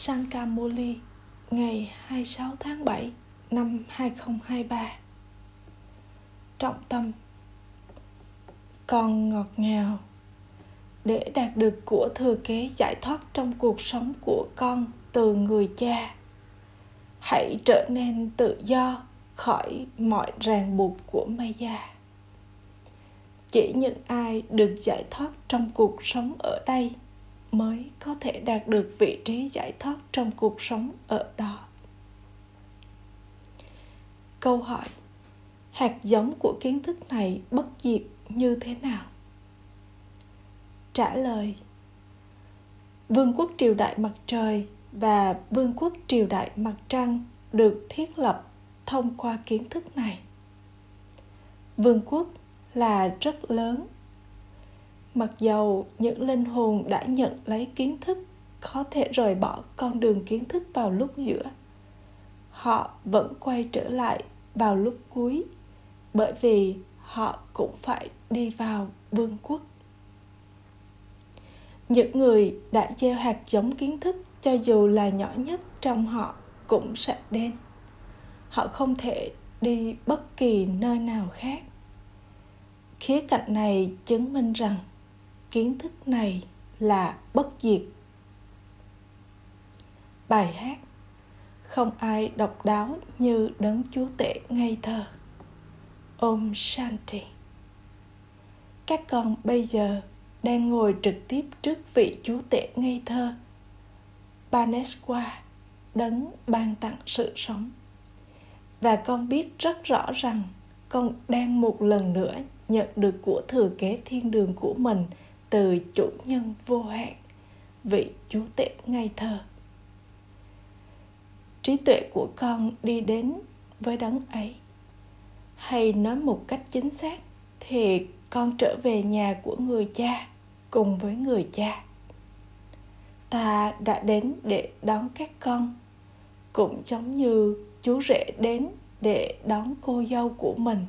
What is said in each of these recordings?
Sankamoli, ngày 26 tháng 7 năm 2023 Trọng tâm. Con ngọt ngào. Để đạt được của thừa kế giải thoát trong cuộc sống của con từ người cha, Hãy trở nên tự do khỏi mọi ràng buộc của Maya. Chỉ những ai được giải thoát trong cuộc sống ở đây mới có thể đạt được vị trí giải thoát trong cuộc sống ở đó. Câu hỏi, hạt giống của kiến thức này bất diệt như thế nào? Trả lời, vương quốc triều đại mặt trời và vương quốc triều đại mặt trăng được thiết lập thông qua kiến thức này. Vương quốc là rất lớn mặc dầu những linh hồn đã nhận lấy kiến thức có thể rời bỏ con đường kiến thức vào lúc giữa. Họ vẫn quay trở lại vào lúc cuối bởi vì họ cũng phải đi vào vương quốc. Những người đã gieo hạt giống kiến thức cho dù là nhỏ nhất trong họ cũng sẽ đen, họ không thể đi bất kỳ nơi nào khác. Khía cạnh này chứng minh rằng kiến thức này là bất diệt. Bài hát không ai độc đáo như đấng chúa tể ngây thơ. Om shanti. Các con bây giờ đang ngồi trực tiếp trước vị chúa tể ngây thơ. Banesqua đấng ban tặng sự sống. Và con biết rất rõ rằng con đang một lần nữa nhận được của thừa kế thiên đường của mình từ chủ nhân vô hạn, vị chúa tể ngây thơ. Trí tuệ của con đi đến với đấng ấy. Hay nói một cách chính xác thì con trở về nhà của người cha cùng với người cha. Ta đã đến để đón các con, cũng giống như chú rể đến để đón cô dâu của mình.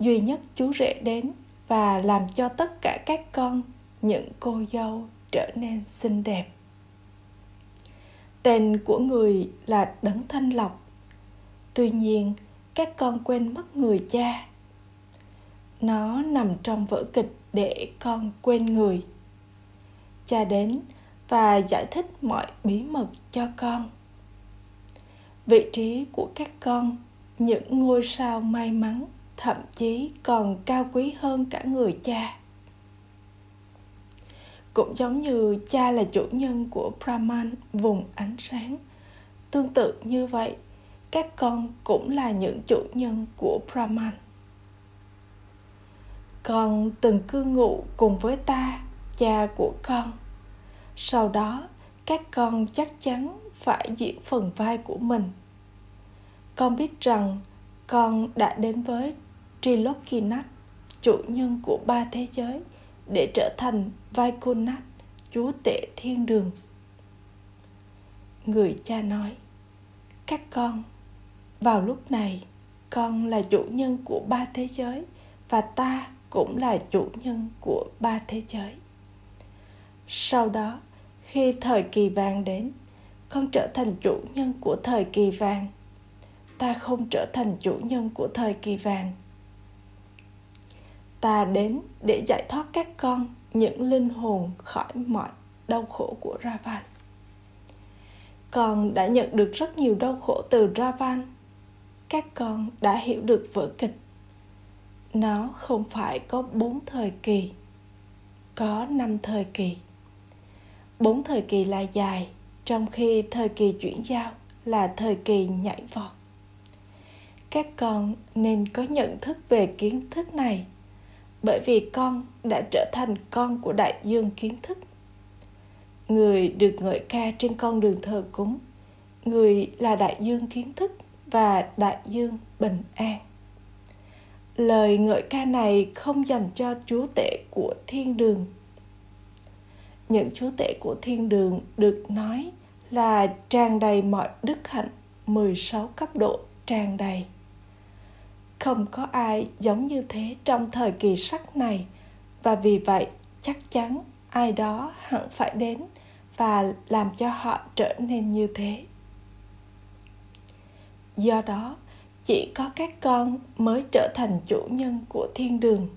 Duy nhất chú rể đến và làm cho tất cả các con, những cô dâu, trở nên xinh đẹp. Tên của người là đấng thanh lọc tuy nhiên, các con quên mất người cha. Nó nằm trong vở kịch để con quên người. Cha đến và giải thích mọi bí mật cho con. Vị trí của các con, những ngôi sao may mắn thậm chí còn cao quý hơn cả người cha. Cũng giống như cha là chủ nhân của brahman vùng ánh sáng. Tương tự như vậy, các con cũng là những chủ nhân của brahman. Con từng cư ngụ cùng với ta, cha của con. Sau đó, các con chắc chắn phải diễn phần vai của mình. Con biết rằng con đã đến với Trilokinath, chủ nhân của ba thế giới, để trở thành Vaikunath, chúa tể thiên đường. Người cha nói, các con, vào lúc này, con là chủ nhân của ba thế giới và ta cũng là chủ nhân của ba thế giới. Sau đó, khi thời kỳ vàng đến, con trở thành chủ nhân của thời kỳ vàng. Ta không trở thành chủ nhân của thời kỳ vàng ta đến để giải thoát các con những linh hồn khỏi mọi đau khổ của Ravan. Con đã nhận được rất nhiều đau khổ từ Ravan. Các con đã hiểu được vở kịch. Nó không phải có bốn thời kỳ, có năm thời kỳ. Bốn thời kỳ là dài, trong khi thời kỳ chuyển giao là thời kỳ nhảy vọt. Các con nên có nhận thức về kiến thức này bởi vì con đã trở thành con của đại dương kiến thức. Người được ngợi ca trên con đường thờ cúng, người là đại dương kiến thức và đại dương bình an. Lời ngợi ca này không dành cho chúa tể của thiên đường. Những chúa tể của thiên đường được nói là tràn đầy mọi đức hạnh 16 cấp độ tràn đầy không có ai giống như thế trong thời kỳ sắc này. Và vì vậy, chắc chắn ai đó hẳn phải đến và làm cho họ trở nên như thế. Do đó, chỉ có các con mới trở thành chủ nhân của thiên đường.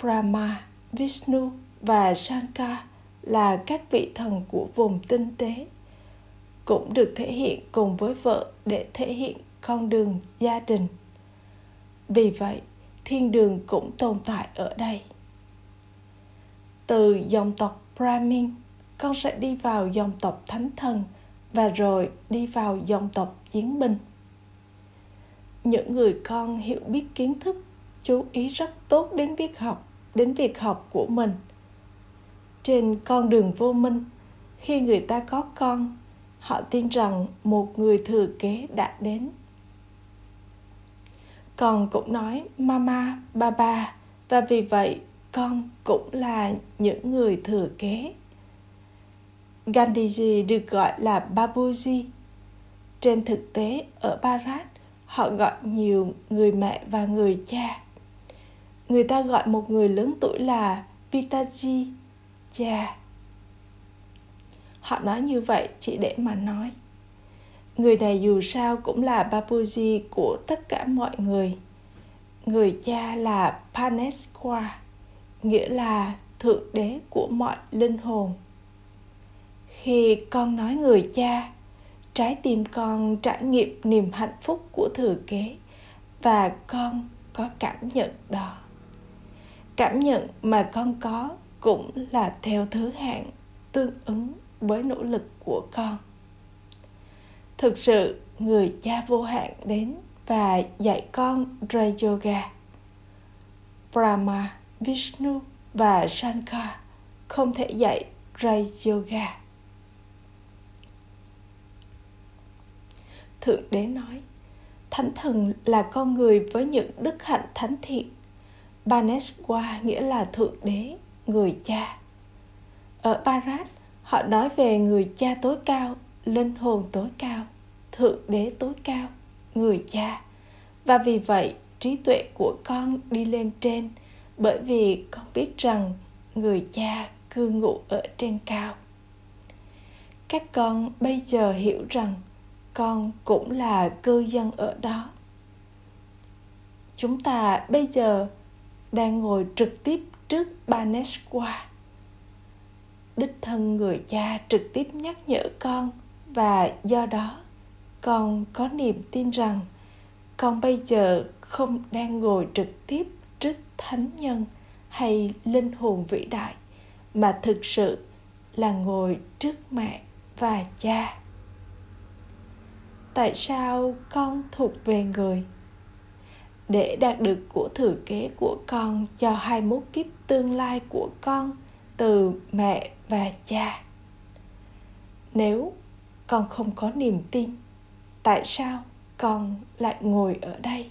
Brahma, vishnu và shankar là các vị thần của vùng tinh tế, cũng được thể hiện cùng với vợ để thể hiện con đường gia đình vì vậy, thiên đường cũng tồn tại ở đây. Từ dòng tộc brahmin con sẽ đi vào dòng tộc thánh thần và rồi đi vào dòng tộc chiến binh. Những người con hiểu biết kiến thức, chú ý rất tốt đến việc học, đến việc học của mình. Trên con đường vô minh, khi người ta có con, họ tin rằng một người thừa kế đã đến con cũng nói mama baba và vì vậy con cũng là những người thừa kế Gandhiji được gọi là Babuji. Trên thực tế, ở Bharat, họ gọi nhiều người mẹ và người cha. Người ta gọi một người lớn tuổi là Pitaji, cha. Họ nói như vậy chỉ để mà nói. Người này dù sao cũng là Babuji của tất cả mọi người. Người cha là Panesqua, nghĩa là thượng đế của mọi linh hồn. Khi con nói người cha trái tim con trải nghiệm niềm hạnh phúc của thừa kế và con có cảm nhận đó. Cảm nhận mà con có cũng là theo thứ hạng tương ứng với nỗ lực của con thực sự người cha vô hạn đến và dạy con Ray Yoga. Brahma, Vishnu và Shankar không thể dạy Ray Yoga. Thượng Đế nói, Thánh thần là con người với những đức hạnh thánh thiện. Baneswa nghĩa là Thượng Đế, người cha. Ở Bharat họ nói về người cha tối cao, linh hồn tối cao, Thượng Đế tối cao, người cha. Và vì vậy, trí tuệ của con đi lên trên bởi vì con biết rằng người cha cư ngụ ở trên cao các con bây giờ hiểu rằng con cũng là cư dân ở đó chúng ta bây giờ đang ngồi trực tiếp trước Baneshwa. Đích thân người cha trực tiếp nhắc nhở con và do đó, con có niềm tin rằng con bây giờ không đang ngồi trực tiếp trước thánh nhân hay linh hồn vĩ đại, mà thực sự là ngồi trước mẹ và cha. Tại sao con thuộc về người? Để đạt được của thừa kế của con cho hai mốt kiếp tương lai của con từ mẹ và cha. Nếu con không có niềm tin. Tại sao con lại ngồi ở đây?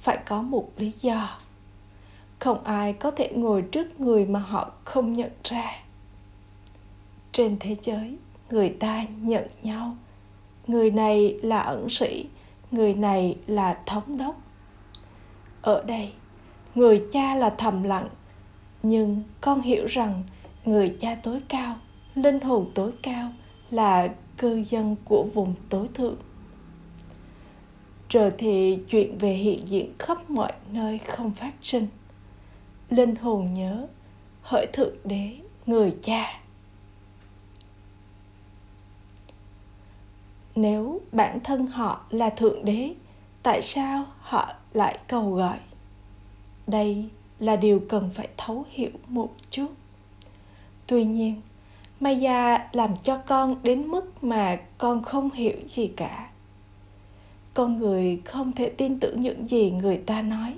Phải có một lý do. Không ai có thể ngồi trước người mà họ không nhận ra. Trên thế giới, người ta nhận nhau. Người này là ẩn sĩ, người này là thống đốc. Ở đây, người cha là thầm lặng, nhưng con hiểu rằng người cha tối cao, linh hồn tối cao là cư dân của vùng tối thượng. Rồi thì chuyện về hiện diện khắp mọi nơi không phát sinh. Linh hồn nhớ, hỡi thượng đế, người cha. Nếu bản thân họ là thượng đế, tại sao họ lại cầu gọi? Đây là điều cần phải thấu hiểu một chút. Tuy nhiên maya làm cho con đến mức mà con không hiểu gì cả. Con người không thể tin tưởng những gì người ta nói.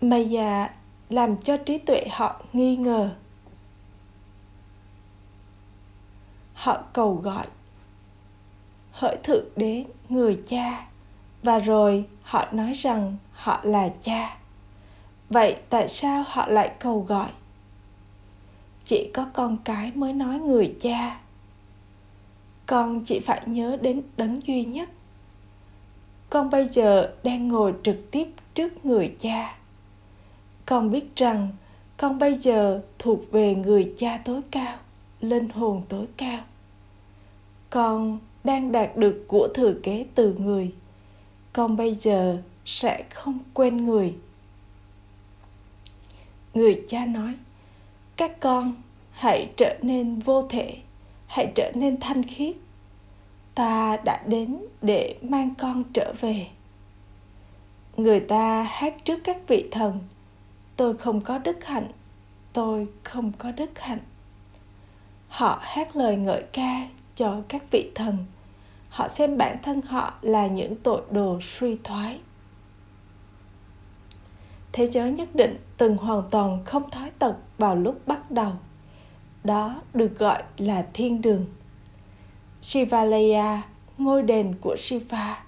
Maya làm cho trí tuệ họ nghi ngờ. Họ cầu gọi. Hỡi thượng đế, người cha và rồi họ nói rằng họ là cha. Vậy tại sao họ lại cầu gọi? Chỉ có con cái mới nói người cha. Con chỉ phải nhớ đến đấng duy nhất. Con bây giờ đang ngồi trực tiếp trước người cha. Con biết rằng con bây giờ thuộc về người cha tối cao, linh hồn tối cao. Con đang đạt được của thừa kế từ người con bây giờ sẽ không quên người. Người cha nói, các con hãy trở nên vô thể, hãy trở nên thanh khiết. Ta đã đến để mang con trở về. Người ta hát trước các vị thần, tôi không có đức hạnh, tôi không có đức hạnh. Họ hát lời ngợi ca cho các vị thần họ xem bản thân họ là những tội đồ suy thoái thế giới nhất định từng hoàn toàn không thoái tộc vào lúc bắt đầu đó được gọi là thiên đường Shivalaya, ngôi đền của Shiva.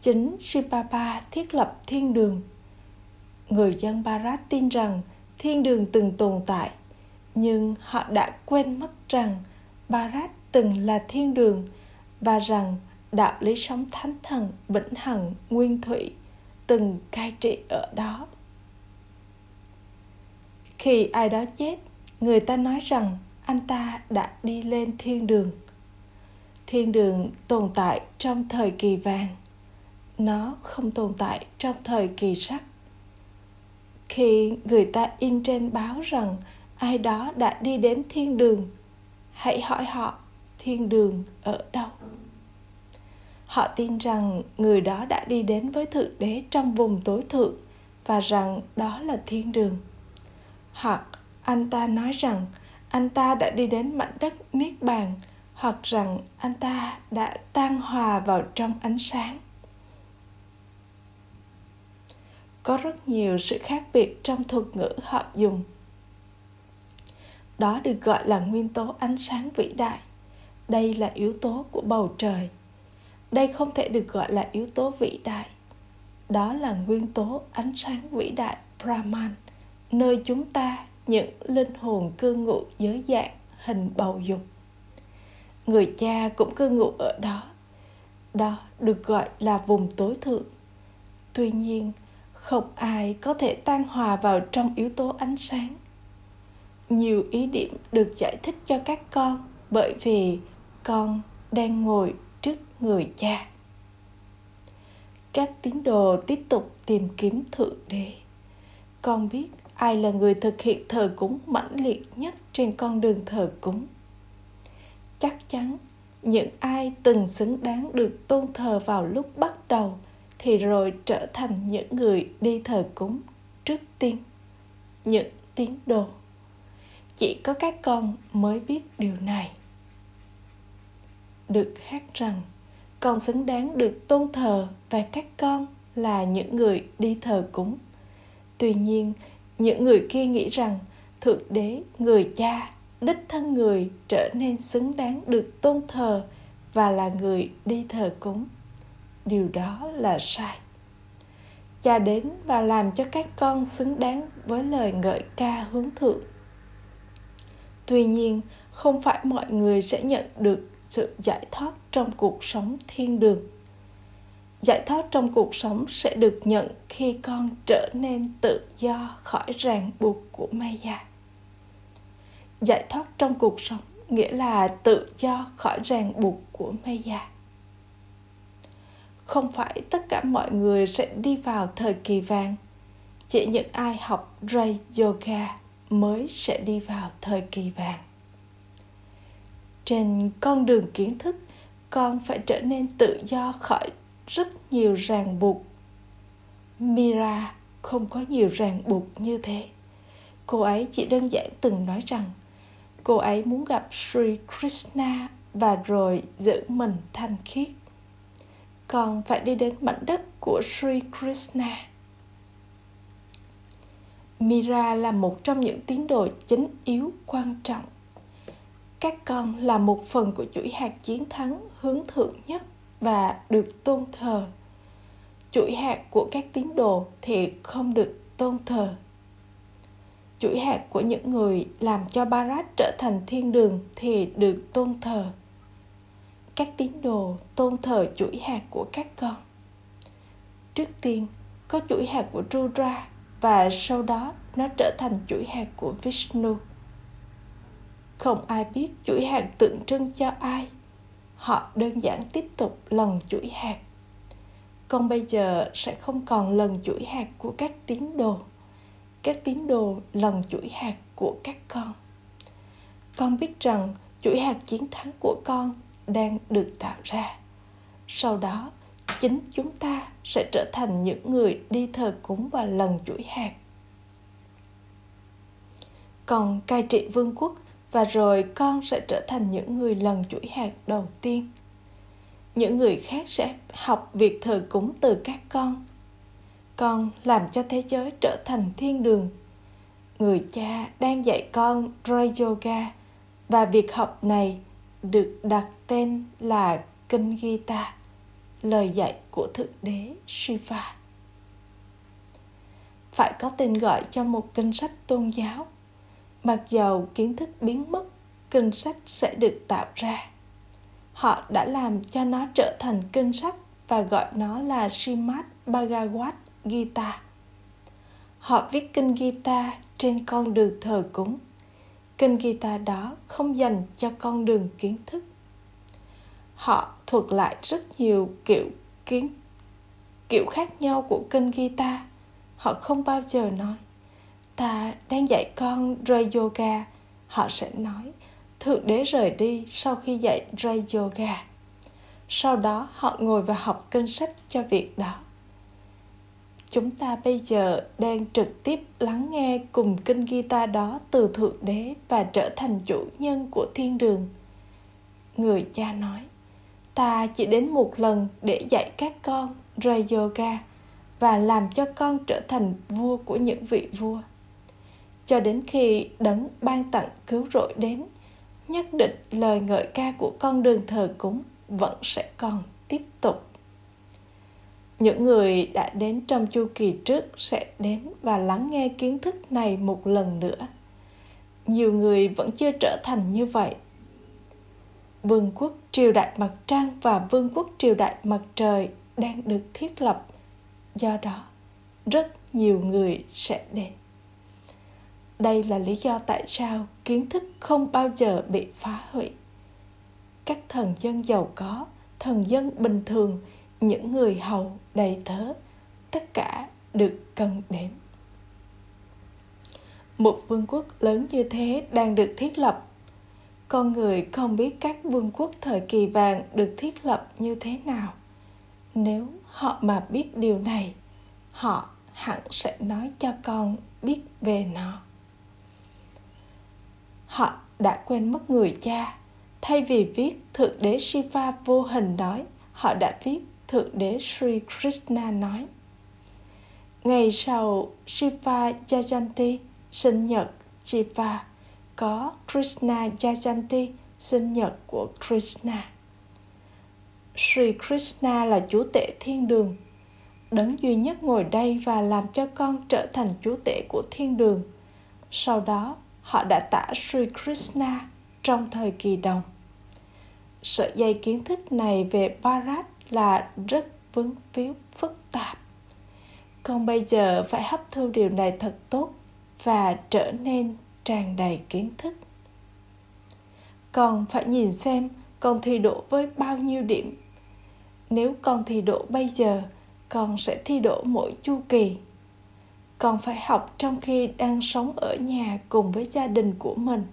Chính Shivapa thiết lập thiên đường. Người dân Bharat tin rằng thiên đường từng tồn tại, nhưng họ đã quên mất rằng Bharat từng là thiên đường và rằng đạo lý sống thánh thần, vĩnh hằng, nguyên thủy từng cai trị ở đó. Khi ai đó chết, người ta nói rằng anh ta đã đi lên thiên đường. Thiên đường tồn tại trong thời kỳ vàng. Nó không tồn tại trong thời kỳ sắt khi người ta in trên báo rằng ai đó đã đi đến thiên đường, hãy hỏi họ thiên đường ở đâu? Họ tin rằng người đó đã đi đến với thượng đế trong vùng tối thượng và rằng đó là thiên đường. Hoặc anh ta nói rằng anh ta đã đi đến mảnh đất niết bàn, hoặc rằng anh ta đã tan hòa vào trong ánh sáng. Có rất nhiều sự khác biệt trong thuật ngữ họ dùng. Đó được gọi là nguyên tố ánh sáng vĩ đại đây là yếu tố của bầu trời. Đây không thể được gọi là yếu tố vĩ đại. Đó là nguyên tố ánh sáng vĩ đại brahman, nơi chúng ta, những linh hồn cư ngụ giới dạng hình bầu dục. Người cha cũng cư ngụ ở đó. Đó được gọi là vùng tối thượng. Tuy nhiên, không ai có thể tan hòa vào trong yếu tố ánh sáng. Nhiều ý điểm được giải thích cho các con bởi vì con đang ngồi trước người cha. Các tín đồ tiếp tục tìm kiếm thượng đế. Con biết ai là người thực hiện thờ cúng mãnh liệt nhất trên con đường thờ cúng. Chắc chắn những ai từng xứng đáng được tôn thờ vào lúc bắt đầu thì rồi trở thành những người đi thờ cúng trước tiên. Những tín đồ. Chỉ có các con mới biết điều này được hát rằng, con xứng đáng được tôn thờ và các con là những người đi thờ cúng. Tuy nhiên, những người kia nghĩ rằng, thượng đế, người cha, đích thân người trở nên xứng đáng được tôn thờ và là người đi thờ cúng. Điều đó là sai. Cha đến và làm cho các con xứng đáng với lời ngợi ca hướng thượng. Tuy nhiên, không phải mọi người sẽ nhận được sự giải thoát trong cuộc sống thiên đường. Giải thoát trong cuộc sống sẽ được nhận khi con trở nên tự do khỏi ràng buộc của maya giải thoát trong cuộc sống nghĩa là tự do khỏi ràng buộc của maya không phải tất cả mọi người sẽ đi vào thời kỳ vàng, chỉ những ai học ray yoga mới sẽ đi vào thời kỳ vàng trên con đường kiến thức, con phải trở nên tự do khỏi rất nhiều ràng buộc. Mira không có nhiều ràng buộc như thế. Cô ấy chỉ đơn giản từng nói rằng cô ấy muốn gặp sri krishna và rồi giữ mình thanh khiết. Còn phải đi đến mảnh đất của sri krishna. Mira là một trong những tín đồ chính yếu quan trọng các con là một phần của chuỗi hạt chiến thắng hướng thượng nhất và được tôn thờ. Chuỗi hạt của các tín đồ thì không được tôn thờ. Chuỗi hạt của những người làm cho Barat trở thành thiên đường thì được tôn thờ. Các tín đồ tôn thờ chuỗi hạt của các con. Trước tiên, có chuỗi hạt của Rudra và sau đó nó trở thành chuỗi hạt của Vishnu. Không ai biết chuỗi hạt tượng trưng cho ai. Họ đơn giản tiếp tục lần chuỗi hạt. Con bây giờ sẽ không còn lần chuỗi hạt của các tín đồ. Các tín đồ lần chuỗi hạt của các con. Con biết rằng chuỗi hạt chiến thắng của con đang được tạo ra. Sau đó, chính chúng ta sẽ trở thành những người đi thờ cúng và lần chuỗi hạt còn cai trị vương quốc và rồi con sẽ trở thành những người lần chuỗi hạt đầu tiên những người khác sẽ học việc thờ cúng từ các con con làm cho thế giới trở thành thiên đường người cha đang dạy con Ray Yoga và việc học này được đặt tên là Kinh Gita lời dạy của Thượng Đế Shiva. Phải có tên gọi cho một kinh sách tôn giáo. Mặc dầu kiến thức biến mất, kinh sách sẽ được tạo ra. Họ đã làm cho nó trở thành kinh sách và gọi nó là Srimad Bhagavad Gita. Họ viết kinh Gita trên con đường thờ cúng. Kinh Gita đó không dành cho con đường kiến thức họ thuật lại rất nhiều kiểu kiến kiểu khác nhau của kinh gita. họ không bao giờ nói ta đang dạy con ray yoga, họ sẽ nói, thượng đế rời đi sau khi dạy ray yoga. Sau đó, họ ngồi và học kinh sách cho việc đó. Chúng ta bây giờ đang trực tiếp lắng nghe cùng kinh guitar đó từ thượng đế và trở thành chủ nhân của thiên đường. Người cha nói, ta chỉ đến một lần để dạy các con ray yoga và làm cho con trở thành vua của những vị vua cho đến khi đấng ban tặng cứu rỗi đến, nhất định lời ngợi ca của con đường thờ cúng vẫn sẽ còn tiếp tục. Những người đã đến trong chu kỳ trước sẽ đến và lắng nghe kiến thức này một lần nữa. Nhiều người vẫn chưa trở thành như vậy. Vương quốc triều đại mặt trăng và vương quốc triều đại mặt trời đang được thiết lập. Do đó, rất nhiều người sẽ đến đây là lý do tại sao kiến thức không bao giờ bị phá hủy. Các thần dân giàu có, thần dân bình thường, những người hầu, đầy tớ, tất cả được cần đến. Một vương quốc lớn như thế đang được thiết lập. Con người không biết các vương quốc thời kỳ vàng được thiết lập như thế nào. Nếu họ mà biết điều này, họ hẳn sẽ nói cho con biết về nó họ đã quên mất người cha thay vì viết thượng đế shiva vô hình nói họ đã viết thượng đế sri krishna nói ngày sau shiva jayanti sinh nhật shiva có Krishna Jayanti, sinh nhật của Krishna. Sri Krishna là chúa tể thiên đường, đấng duy nhất ngồi đây và làm cho con trở thành chúa tể của thiên đường. Sau đó, họ đã tả Sri Krishna trong thời kỳ đồng. Sợi dây kiến thức này về Bharat là rất vướng víu, phức tạp. còn bây giờ phải hấp thu điều này thật tốt và trở nên tràn đầy kiến thức còn phải nhìn xem con thi đỗ với bao nhiêu điểm nếu con thi đỗ bây giờ con sẽ thi đỗ mỗi chu kỳ còn phải học trong khi đang sống ở nhà cùng với gia đình của mình.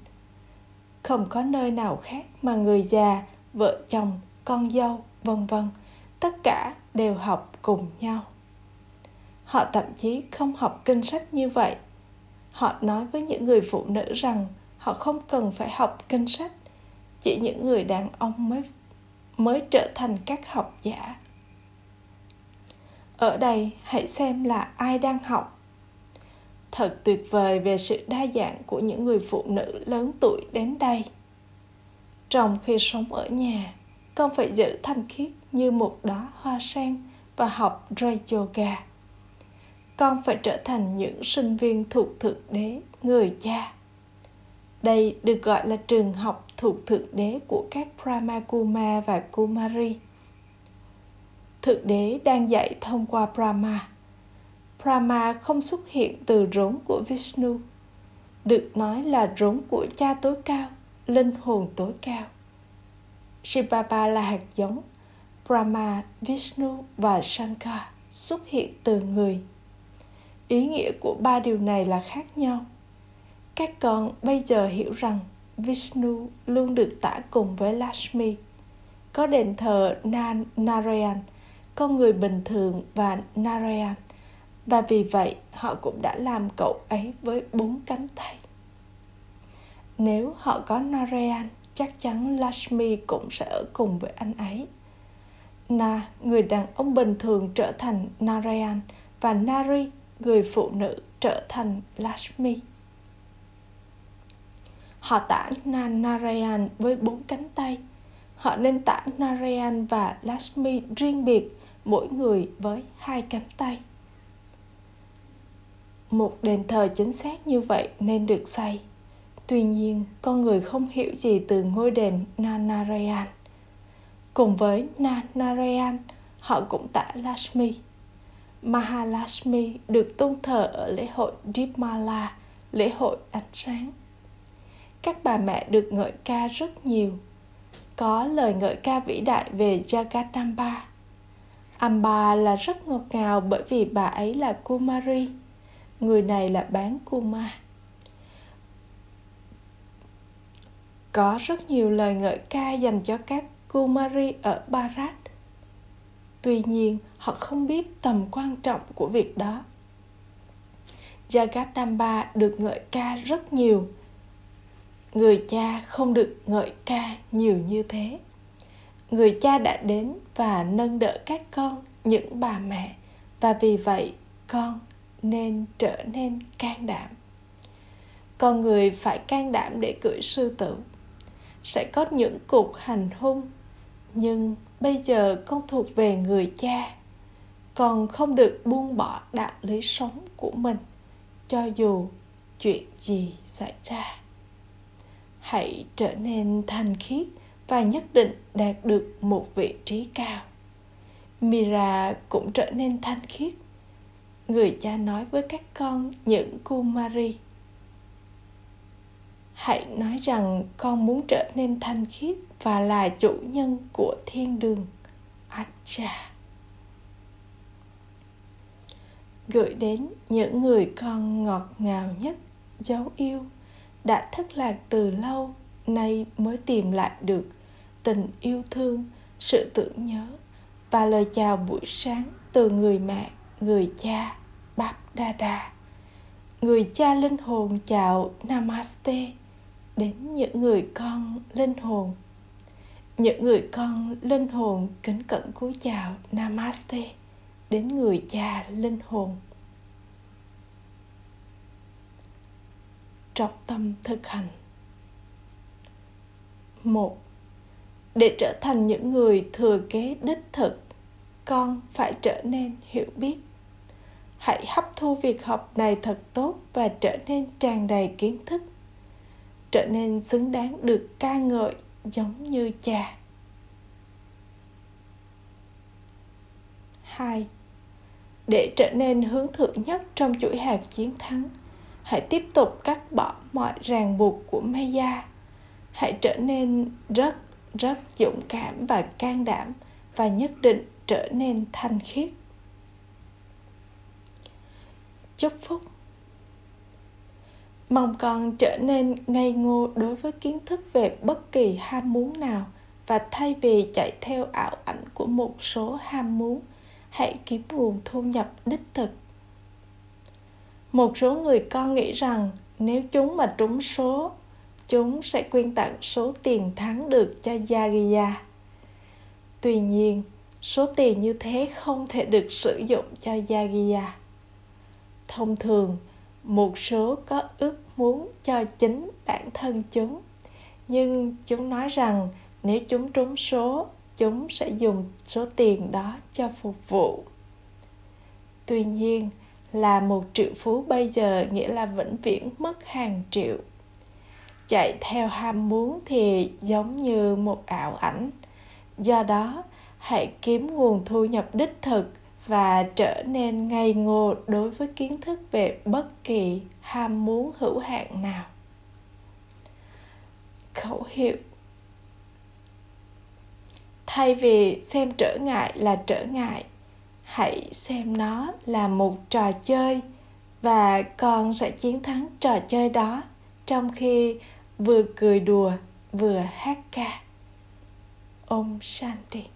Không có nơi nào khác mà người già, vợ chồng, con dâu, vân vân, tất cả đều học cùng nhau. Họ thậm chí không học kinh sách như vậy. Họ nói với những người phụ nữ rằng họ không cần phải học kinh sách, chỉ những người đàn ông mới mới trở thành các học giả. Ở đây hãy xem là ai đang học thật tuyệt vời về sự đa dạng của những người phụ nữ lớn tuổi đến đây. Trong khi sống ở nhà, con phải giữ thanh khiết như một đóa hoa sen và học Ray Yoga. Con phải trở thành những sinh viên thuộc thượng đế người cha. Đây được gọi là trường học thuộc thượng đế của các brahma kuma và kumari. Thượng đế đang dạy thông qua Brahma. Brahma không xuất hiện từ rốn của Vishnu. Được nói là rốn của cha tối cao, linh hồn tối cao. Shibaba là hạt giống. Brahma, Vishnu và Shankar xuất hiện từ người. Ý nghĩa của ba điều này là khác nhau. Các con bây giờ hiểu rằng Vishnu luôn được tả cùng với Lakshmi. Có đền thờ Nan Narayan, con người bình thường và Narayan. Và vì vậy họ cũng đã làm cậu ấy với bốn cánh tay. Nếu họ có Narayan, chắc chắn Lakshmi cũng sẽ ở cùng với anh ấy. Na, người đàn ông bình thường trở thành Narayan và Nari, người phụ nữ trở thành Lakshmi. Họ tả Na Narayan với bốn cánh tay. Họ nên tả Narayan và Lakshmi riêng biệt, mỗi người với hai cánh tay. Một đền thờ chính xác như vậy nên được xây. Tuy nhiên, con người không hiểu gì từ ngôi đền nanarayan Cùng với nanarayan họ cũng tả Lashmi. Mahalashmi được tôn thờ ở lễ hội Deepmala, lễ hội ánh sáng các bà mẹ được ngợi ca rất nhiều. Có lời ngợi ca vĩ đại về Jagadamba. Amba là rất ngọt ngào bởi vì bà ấy là Kumari. Người này là bán Kuma. Có rất nhiều lời ngợi ca dành cho các Kumari ở barat Tuy nhiên, họ không biết tầm quan trọng của việc đó. Jagadamba được ngợi ca rất nhiều người cha không được ngợi ca nhiều như thế người cha đã đến và nâng đỡ các con những bà mẹ và vì vậy con nên trở nên can đảm. Con người phải can đảm để cưỡi sư tử. Sẽ có những cuộc hành hung, nhưng bây giờ con thuộc về người cha. Con không được buông bỏ đạo lý sống của mình, cho dù chuyện gì xảy ra. Hãy trở nên thanh khiết và nhất định đạt được một vị trí cao. Mira cũng trở nên thanh khiết người cha nói với các con những kumari hãy nói rằng con muốn trở nên thanh khiết và là chủ nhân của thiên đường. Acha. Gửi đến những người con ngọt ngào nhất, dấu yêu, đã thất lạc từ lâu, nay mới tìm lại được tình yêu thương, sự tưởng nhớ và lời chào buổi sáng từ người mẹ người cha bap dada người cha linh hồn chào namaste đến những người con linh hồn. Những người con linh hồn kính cẩn cúi chào namaste đến người cha linh hồn. Trọng tâm thực hành. Một, để trở thành những người thừa kế đích thực con phải trở nên hiểu biết. Hãy hấp thu việc học này thật tốt và trở nên tràn đầy kiến thức. Trở nên xứng đáng được ca ngợi giống như cha. Hai, để trở nên hướng thượng nhất trong chuỗi hạt chiến thắng, hãy tiếp tục cắt bỏ mọi ràng buộc của Maya. Hãy trở nên rất rất dũng cảm và can đảm và nhất định trở nên thanh khiết. Chúc phúc Mong con trở nên ngây ngô đối với kiến thức về bất kỳ ham muốn nào và thay vì chạy theo ảo ảnh của một số ham muốn, hãy kiếm nguồn thu nhập đích thực một số người con nghĩ rằng nếu chúng mà trúng số chúng sẽ quyên tặng số tiền thắng được cho Yagiya. Tuy nhiên, số tiền như thế không thể được sử dụng cho Yagia. Thông thường, một số có ước muốn cho chính bản thân chúng, nhưng chúng nói rằng nếu chúng trúng số, chúng sẽ dùng số tiền đó cho phục vụ. Tuy nhiên, là một triệu phú bây giờ nghĩa là vĩnh viễn mất hàng triệu chạy theo ham muốn thì giống như một ảo ảnh do đó hãy kiếm nguồn thu nhập đích thực và trở nên ngây ngô đối với kiến thức về bất kỳ ham muốn hữu hạn nào. Khẩu hiệu. Thay vì xem trở ngại là trở ngại, hãy xem nó là một trò chơi và con sẽ chiến thắng trò chơi đó trong khi vừa cười đùa vừa hát ca. Ông shanti.